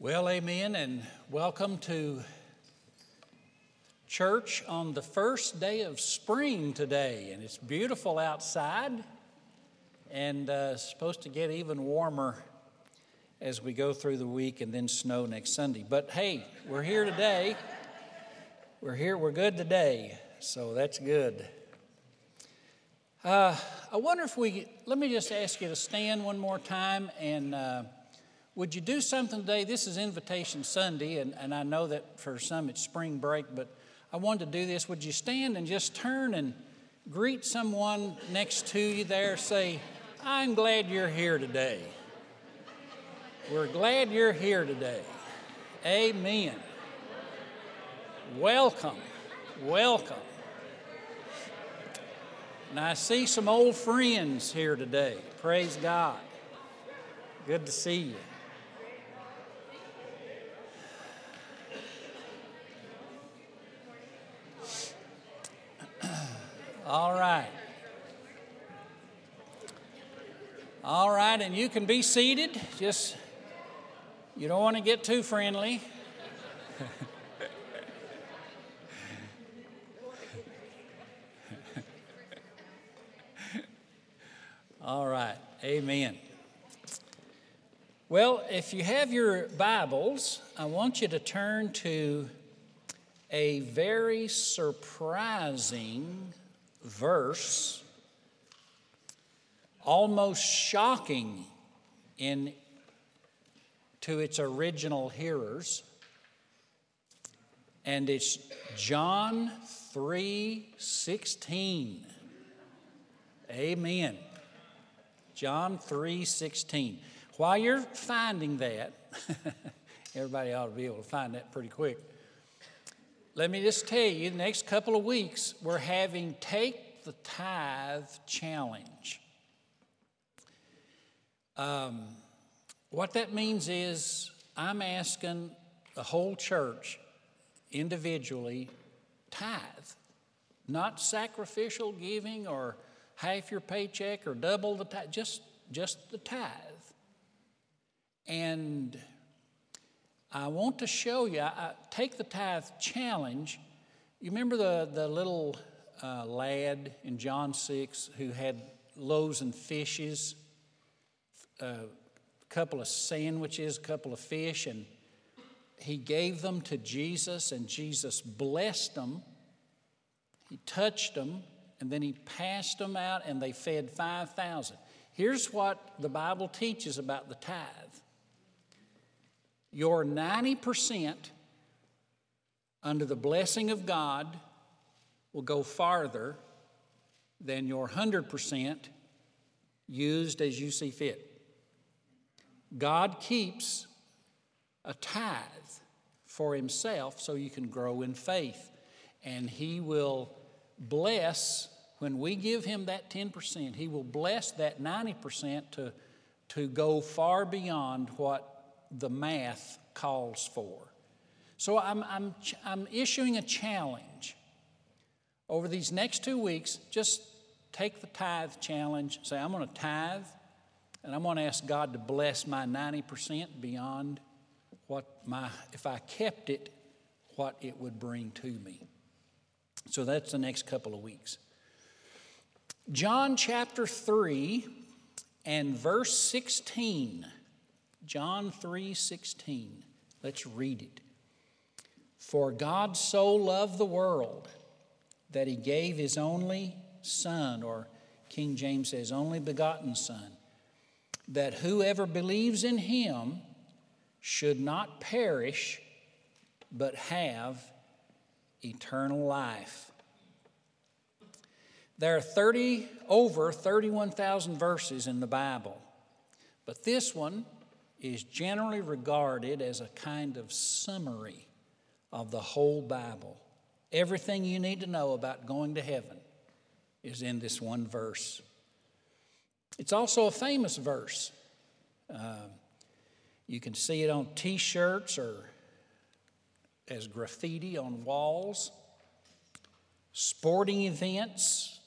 Well, amen, and welcome to church on the first day of spring today. And it's beautiful outside and uh, supposed to get even warmer as we go through the week and then snow next Sunday. But hey, we're here today. We're here, we're good today, so that's good. Uh, I wonder if we, let me just ask you to stand one more time and. Uh, would you do something today? This is Invitation Sunday, and, and I know that for some it's spring break, but I wanted to do this. Would you stand and just turn and greet someone next to you there? Say, I'm glad you're here today. We're glad you're here today. Amen. Welcome. Welcome. And I see some old friends here today. Praise God. Good to see you. All right. All right, and you can be seated. Just, you don't want to get too friendly. All right, amen. Well, if you have your Bibles, I want you to turn to a very surprising verse, almost shocking in, to its original hearers. And it's John 3:16. Amen. John 3:16. While you're finding that, everybody ought to be able to find that pretty quick. Let me just tell you, the next couple of weeks, we're having Take the Tithe Challenge. Um, what that means is, I'm asking the whole church individually tithe, not sacrificial giving or half your paycheck or double the tithe, just, just the tithe. And I want to show you, I, take the tithe challenge. You remember the, the little uh, lad in John 6 who had loaves and fishes, a uh, couple of sandwiches, a couple of fish, and he gave them to Jesus, and Jesus blessed them. He touched them, and then he passed them out, and they fed 5,000. Here's what the Bible teaches about the tithe your 90% under the blessing of God will go farther than your 100% used as you see fit. God keeps a tithe for Himself so you can grow in faith. And He will bless, when we give Him that 10%, He will bless that 90% to, to go far beyond what the math calls for. So I'm, I'm, I'm issuing a challenge. Over these next two weeks, just take the tithe challenge, say, I'm going to tithe, and I'm going to ask God to bless my 90% beyond what my, if I kept it, what it would bring to me. So that's the next couple of weeks. John chapter 3 and verse 16 John 3:16. Let's read it. For God so loved the world that he gave his only son or King James says only begotten son that whoever believes in him should not perish but have eternal life. There are 30 over 31,000 verses in the Bible. But this one is generally regarded as a kind of summary of the whole Bible. Everything you need to know about going to heaven is in this one verse. It's also a famous verse. Uh, you can see it on t shirts or as graffiti on walls, sporting events.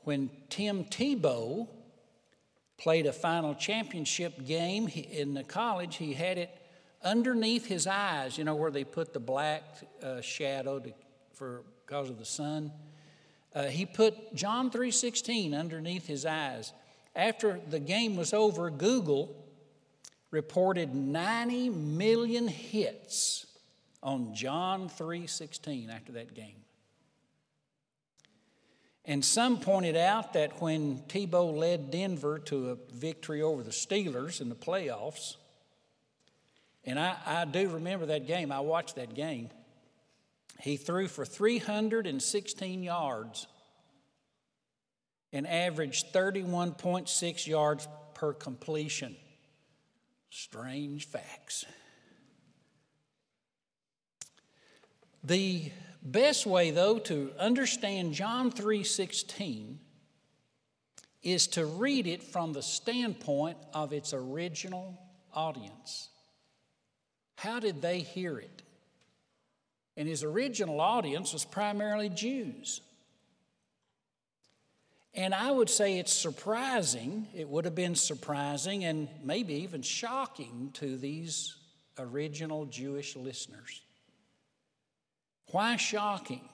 When Tim Tebow played a final championship game in the college. He had it underneath his eyes, you know, where they put the black uh, shadow to, for because of the sun. Uh, he put John 3:16 underneath his eyes. After the game was over, Google reported 90 million hits on John 3:16 after that game. And some pointed out that when Tebow led Denver to a victory over the Steelers in the playoffs, and I, I do remember that game, I watched that game. He threw for 316 yards and averaged 31.6 yards per completion. Strange facts. The best way though to understand John 3:16 is to read it from the standpoint of its original audience. How did they hear it? And his original audience was primarily Jews. And I would say it's surprising, it would have been surprising and maybe even shocking to these original Jewish listeners. Why shocking?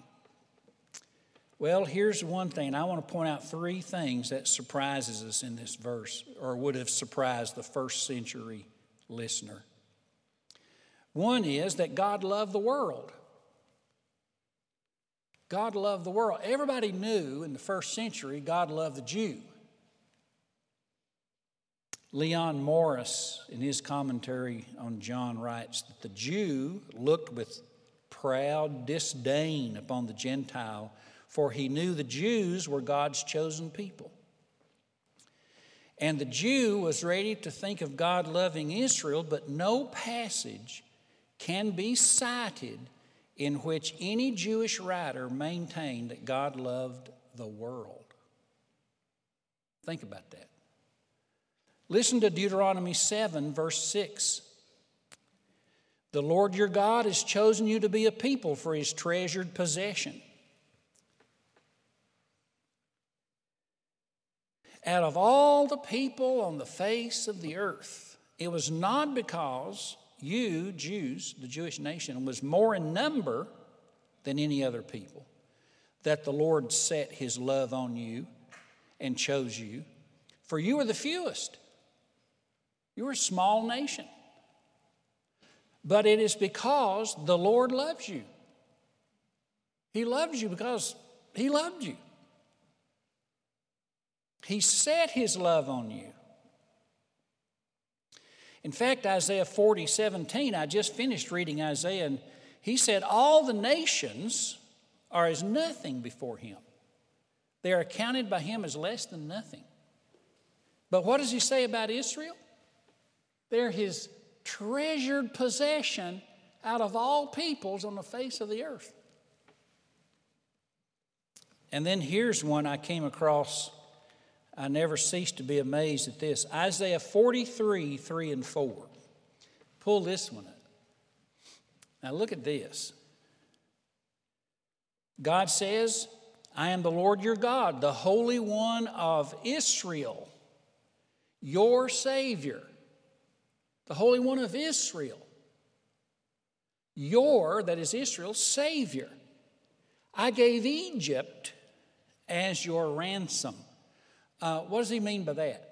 Well, here's one thing. I want to point out three things that surprises us in this verse, or would have surprised the first century listener. One is that God loved the world. God loved the world. Everybody knew in the first century God loved the Jew. Leon Morris, in his commentary on John, writes that the Jew looked with proud disdain upon the Gentile, for he knew the Jews were God's chosen people. And the Jew was ready to think of God loving Israel, but no passage can be cited in which any Jewish writer maintained that God loved the world. Think about that. Listen to Deuteronomy 7, verse 6. The Lord your God has chosen you to be a people for his treasured possession. Out of all the people on the face of the earth, it was not because you, Jews, the Jewish nation, was more in number than any other people, that the Lord set his love on you and chose you. For you were the fewest. You were a small nation. But it is because the Lord loves you. He loves you because He loved you. He set His love on you. In fact, Isaiah 40, 17, I just finished reading Isaiah, and he said, All the nations are as nothing before him. They are accounted by him as less than nothing. But what does he say about Israel? They're his treasured possession out of all peoples on the face of the earth. And then here's one I came across I never cease to be amazed at this. Isaiah 43, 3 and 4. Pull this one up. Now look at this. God says, I am the Lord your God, the Holy One of Israel, your Savior. The Holy One of Israel. Your, that is Israel, Savior. I gave Egypt as your ransom. Uh, what does he mean by that?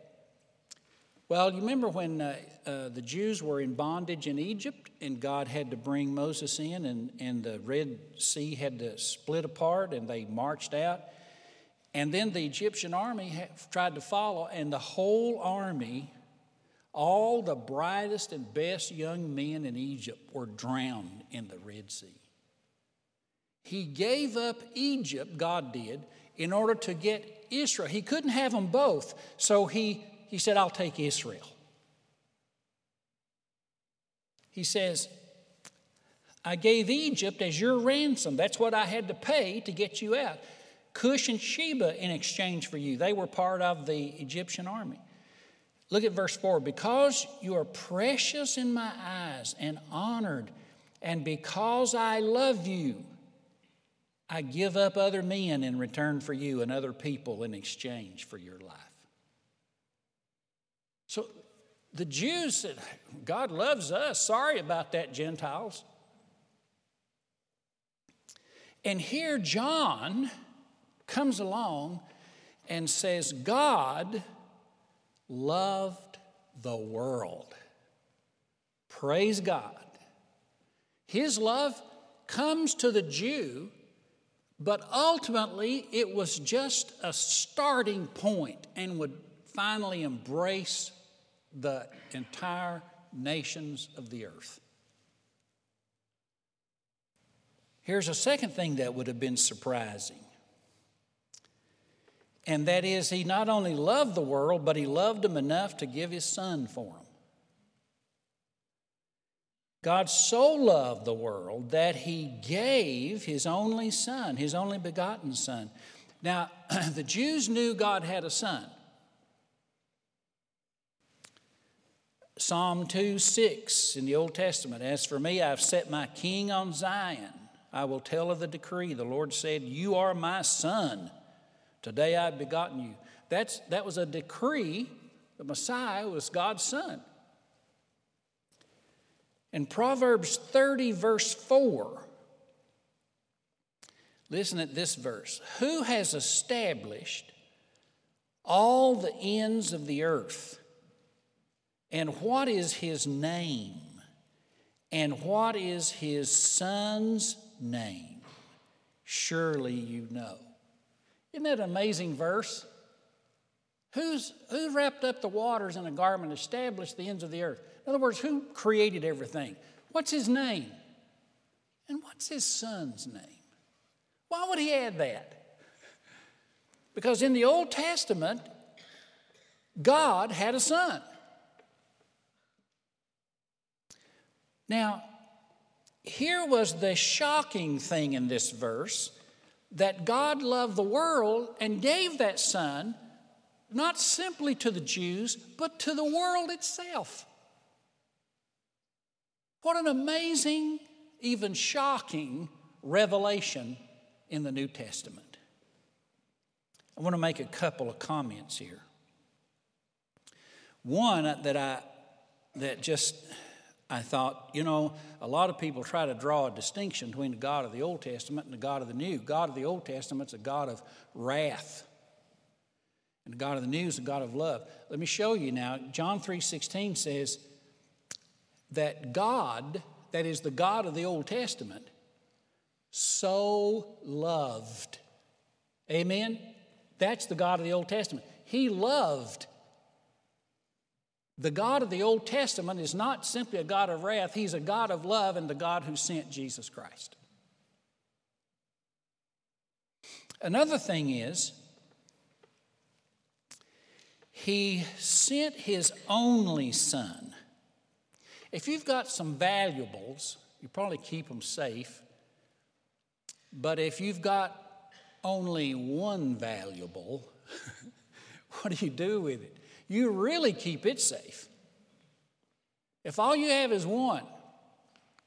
Well, you remember when uh, uh, the Jews were in bondage in Egypt and God had to bring Moses in and, and the Red Sea had to split apart and they marched out. And then the Egyptian army tried to follow, and the whole army, all the brightest and best young men in Egypt, were drowned in the Red Sea. He gave up Egypt, God did, in order to get Israel. He couldn't have them both, so he, he said, I'll take Israel. He says, I gave Egypt as your ransom. That's what I had to pay to get you out. Cush and Sheba in exchange for you. They were part of the Egyptian army. Look at verse 4 because you are precious in my eyes and honored, and because I love you, I give up other men in return for you and other people in exchange for your life. So The Jews said, God loves us. Sorry about that, Gentiles. And here John comes along and says, God loved the world. Praise God. His love comes to the Jew, but ultimately it was just a starting point and would finally embrace the entire nations of the earth. Here's a second thing that would have been surprising. And that is, he not only loved the world, but he loved them enough to give his son for them. God so loved the world that he gave his only son, his only begotten son. Now, the Jews knew God had a son. Psalm 2 6 in the Old Testament As for me, I've set my king on Zion. I will tell of the decree. The Lord said, You are my son. Today I've begotten you. That's, that was a decree. The Messiah was God's son. In Proverbs 30, verse 4, listen at this verse Who has established all the ends of the earth? And what is his name? And what is his son's name? Surely you know. Isn't that an amazing verse? Who's, who wrapped up the waters in a garment, established the ends of the earth? In other words, who created everything? What's his name? And what's his son's name? Why would he add that? Because in the Old Testament, God had a son. Now, here was the shocking thing in this verse that God loved the world and gave that son not simply to the Jews, but to the world itself. What an amazing, even shocking revelation in the New Testament. I want to make a couple of comments here. One that I that just I thought, you know, a lot of people try to draw a distinction between the God of the Old Testament and the God of the New. God of the Old Testament is a God of wrath. And the God of the New is a God of love. Let me show you now. John 3:16 says, that God, that is the God of the Old Testament, so loved. Amen? That's the God of the Old Testament. He loved. The God of the Old Testament is not simply a God of wrath, He's a God of love and the God who sent Jesus Christ. Another thing is, He sent His only Son if you've got some valuables, you probably keep them safe. But if you've got only one valuable, what do you do with it? You really keep it safe. If all you have is one,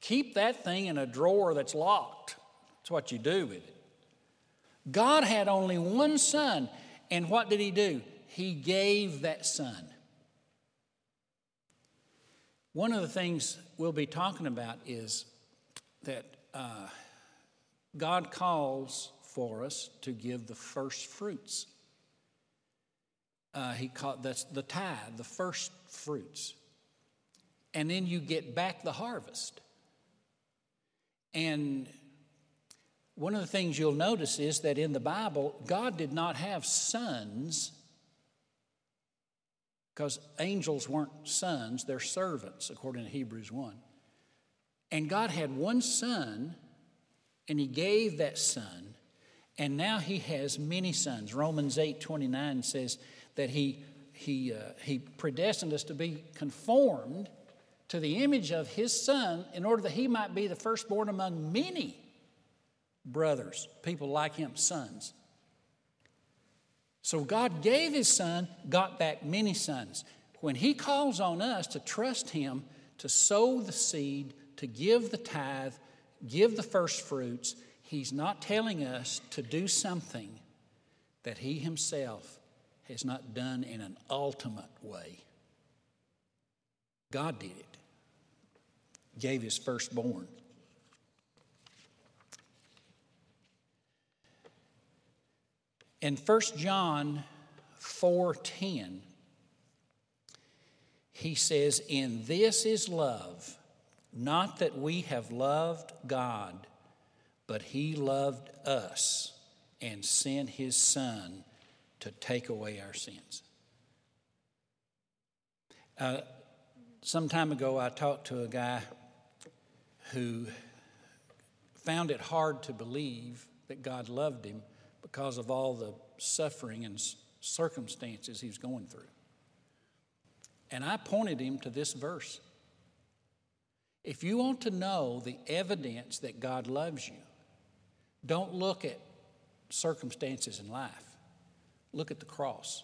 keep that thing in a drawer that's locked. That's what you do with it. God had only one son, and what did he do? He gave that son. One of the things we'll be talking about is that uh, God calls for us to give the first fruits. Uh, he called that's the tithe, the first fruits, and then you get back the harvest. And one of the things you'll notice is that in the Bible, God did not have sons because angels weren't sons, they're servants, according to Hebrews 1. And God had one son, and He gave that son, and now He has many sons. Romans 8 29 says that He, he, uh, he predestined us to be conformed to the image of His Son in order that He might be the firstborn among many brothers, people like Him, sons. So God gave his son, got back many sons. When he calls on us to trust him, to sow the seed, to give the tithe, give the first fruits, he's not telling us to do something that he himself has not done in an ultimate way. God did it, gave his firstborn. In 1 John 4:10 he says in this is love not that we have loved God but he loved us and sent his son to take away our sins. Uh, some time ago, I talked to a guy who found it hard to believe that God loved him because of all the suffering and circumstances he was going through. And I pointed him to this verse. If you want to know the evidence that God loves you, don't look at circumstances in life. Look at the cross.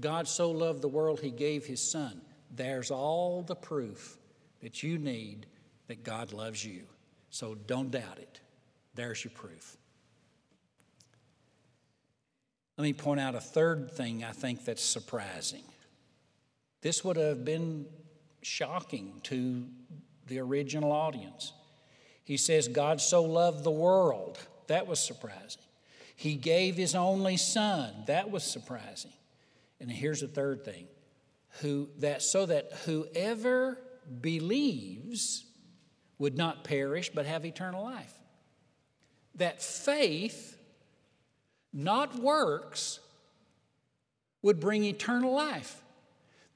God so loved the world, he gave his son. There's all the proof that you need that God loves you. So don't doubt it. There's your proof. Let me point out a third thing I think that's surprising. This would have been shocking to the original audience. He says, God so loved the world. That was surprising. He gave his only son. That was surprising. And here's the third thing. Who that so that whoever believes would not perish but have eternal life. That faith, not works, would bring eternal life.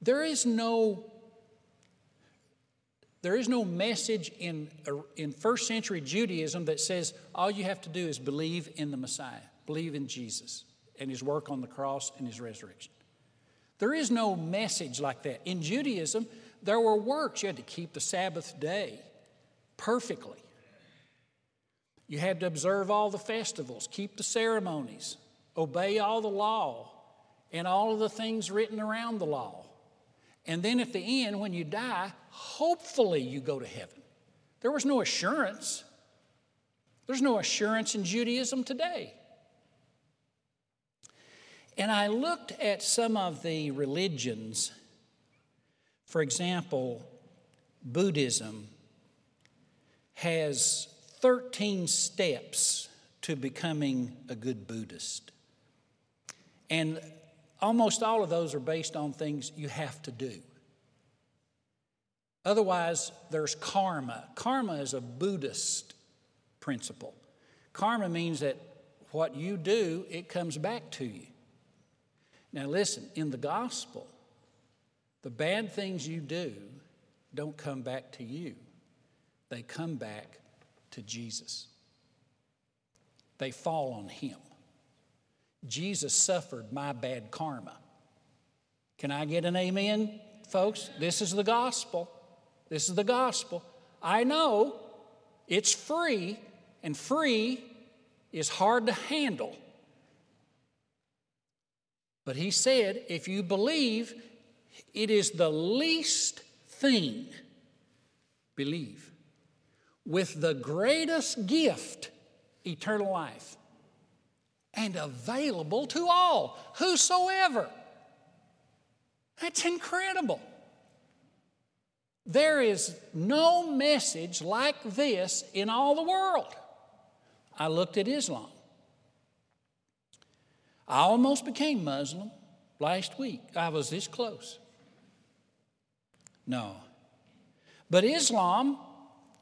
There is no there is no message in, in first century Judaism that says all you have to do is believe in the Messiah, believe in Jesus and his work on the cross and his resurrection. There is no message like that. In Judaism, there were works. You had to keep the Sabbath day perfectly. You had to observe all the festivals, keep the ceremonies, obey all the law, and all of the things written around the law. And then at the end, when you die, hopefully you go to heaven. There was no assurance. There's no assurance in Judaism today. And I looked at some of the religions. For example, Buddhism has 13 steps to becoming a good Buddhist. And almost all of those are based on things you have to do. Otherwise, there's karma. Karma is a Buddhist principle. Karma means that what you do, it comes back to you. Now, listen, in the gospel, the bad things you do don't come back to you, they come back to Jesus. They fall on Him. Jesus suffered my bad karma. Can I get an amen, folks? This is the gospel. This is the gospel. I know it's free, and free is hard to handle. But he said, if you believe, it is the least thing, believe, with the greatest gift, eternal life and available to all, whosoever. That's incredible. There is no message like this in all the world. I looked at Islam. I almost became Muslim last week. I was this close. No. But Islam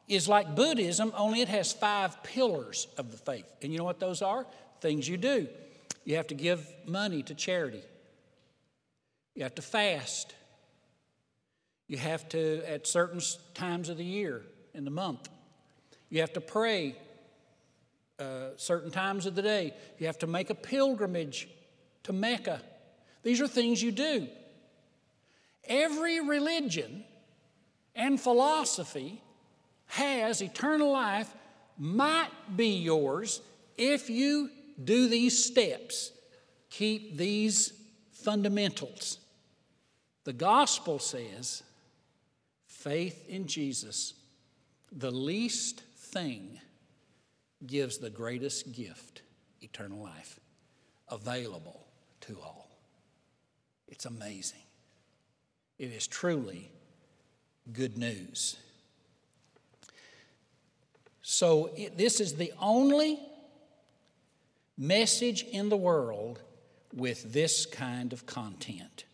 is like Buddhism, only it has five pillars of the faith. And you know what those are? things you do. You have to give money to charity. You have to fast. You have to, at certain times of the year, in the month, you have to pray uh, certain times of the day. You have to make a pilgrimage to Mecca. These are things you do. Every religion and philosophy has eternal life, might be yours if you do these steps, keep these fundamentals. The gospel says faith in Jesus, the least thing, gives the greatest gift eternal life, available to all. It's amazing. It is truly good news. So, it, this is the only message in the world with this kind of content.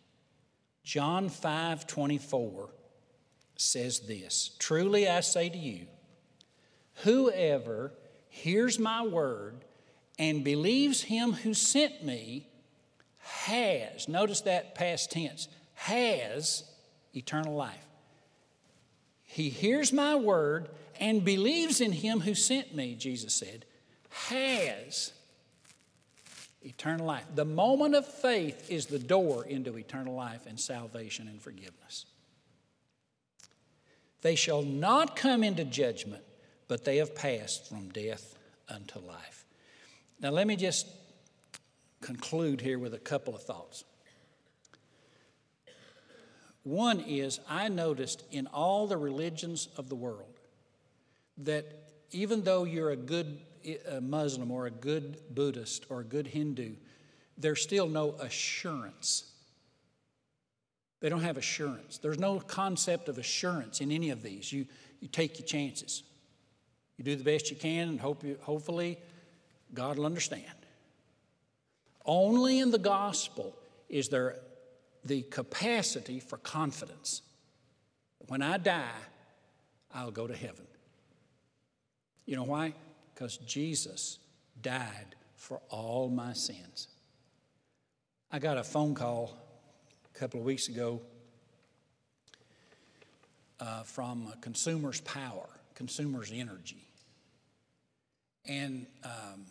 John 5 24 says this Truly I say to you, whoever hears my word and believes him who sent me has, notice that past tense, has eternal life. He hears my word and believes in him who sent me, Jesus said, has eternal life. The moment of faith is the door into eternal life and salvation and forgiveness. They shall not come into judgment, but they have passed from death unto life. Now, let me just conclude here with a couple of thoughts. One is, I noticed in all the religions of the world that even though you're a good Muslim or a good Buddhist or a good Hindu, there's still no assurance. They don't have assurance. There's no concept of assurance in any of these. You, you take your chances. You do the best you can, and hope you, hopefully God will understand. Only in the gospel is there the capacity for confidence. When I die, I'll go to heaven. You know why? because Jesus died for all my sins. I got a phone call a couple of weeks ago uh, from Consumers Power, Consumers Energy. And um,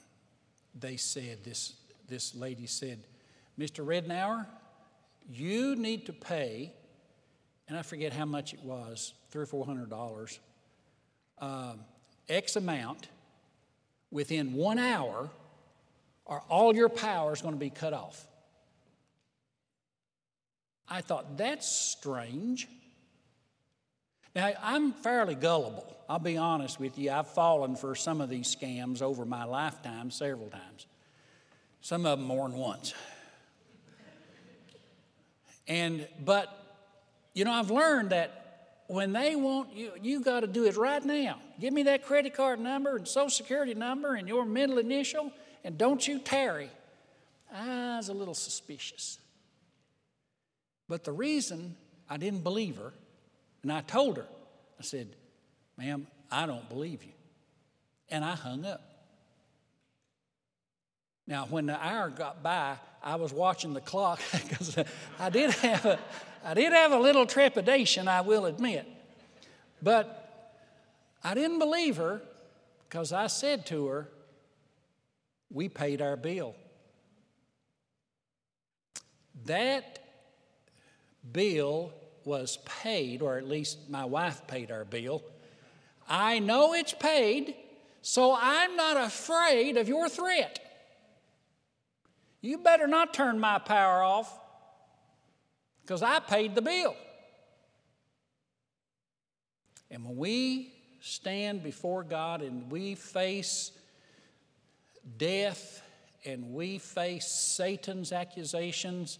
they said, this, this lady said, Mr. Rednauer, you need to pay, and I forget how much it was, three or four hundred dollars, uh, X amount within one hour, or all your power is going to be cut off. I thought, that's strange. Now, I'm fairly gullible. I'll be honest with you. I've fallen for some of these scams over my lifetime several times, some of them more than once. And, but, you know, I've learned that when they want you, you got to do it right now. Give me that credit card number and social security number and your middle initial, and don't you tarry. I was a little suspicious. But the reason I didn't believe her, and I told her, I said, ma'am, I don't believe you. And I hung up. Now, when the hour got by, I was watching the clock because I did have a, I did have a little trepidation, I will admit. But I didn't believe her because I said to her, We paid our bill. That bill was paid, or at least my wife paid our bill. I know it's paid, so I'm not afraid of your threat. You better not turn my power off because I paid the bill. And when we stand before God and we face death and we face Satan's accusations,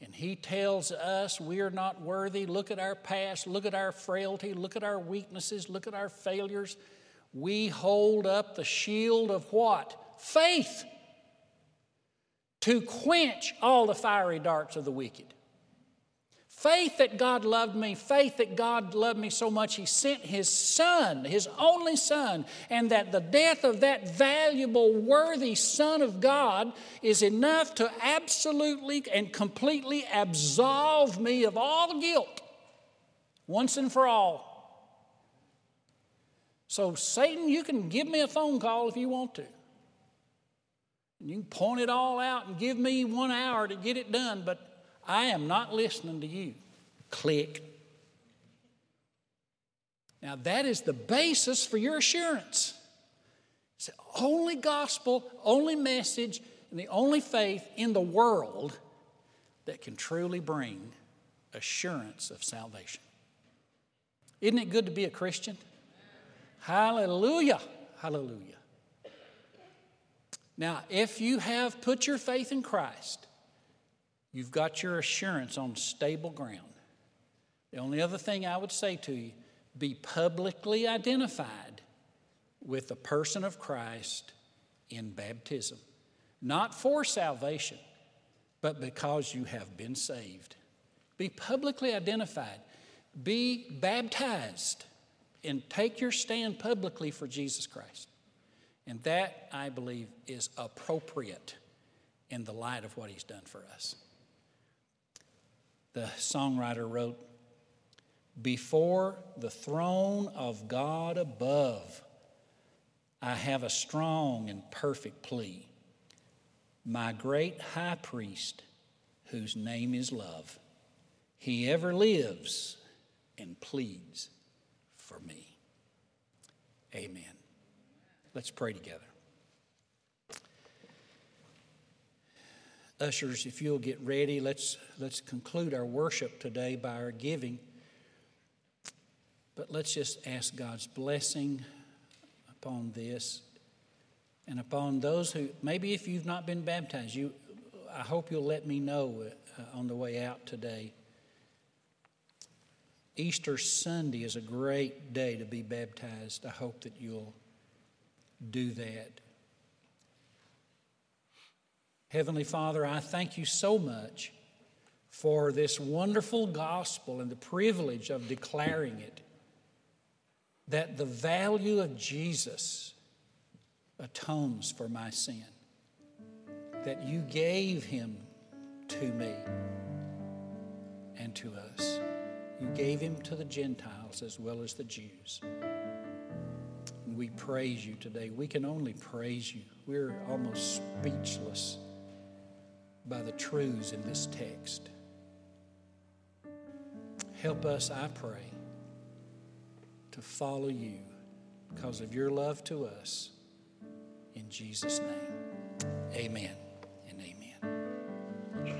and he tells us we're not worthy, look at our past, look at our frailty, look at our weaknesses, look at our failures. We hold up the shield of what? Faith to quench all the fiery darts of the wicked. Faith that God loved me, faith that God loved me so much, He sent His Son, His only Son, and that the death of that valuable, worthy Son of God is enough to absolutely and completely absolve me of all guilt once and for all. So, Satan, you can give me a phone call if you want to. You can point it all out and give me one hour to get it done, but I am not listening to you. Click. Now, that is the basis for your assurance. It's the only gospel, only message, and the only faith in the world that can truly bring assurance of salvation. Isn't it good to be a Christian? Hallelujah. Hallelujah. Now, if you have put your faith in Christ, You've got your assurance on stable ground. The only other thing I would say to you be publicly identified with the person of Christ in baptism, not for salvation, but because you have been saved. Be publicly identified, be baptized, and take your stand publicly for Jesus Christ. And that, I believe, is appropriate in the light of what He's done for us. The songwriter wrote, Before the throne of God above, I have a strong and perfect plea. My great high priest, whose name is love, he ever lives and pleads for me. Amen. Let's pray together. Ushers, if you'll get ready, let's, let's conclude our worship today by our giving. But let's just ask God's blessing upon this and upon those who, maybe if you've not been baptized, you, I hope you'll let me know uh, on the way out today. Easter Sunday is a great day to be baptized. I hope that you'll do that. Heavenly Father, I thank you so much for this wonderful gospel and the privilege of declaring it that the value of Jesus atones for my sin, that you gave him to me and to us. You gave him to the Gentiles as well as the Jews. We praise you today. We can only praise you. We're almost speechless by the truths in this text. Help us, I pray to follow you because of your love to us. In Jesus' name, amen.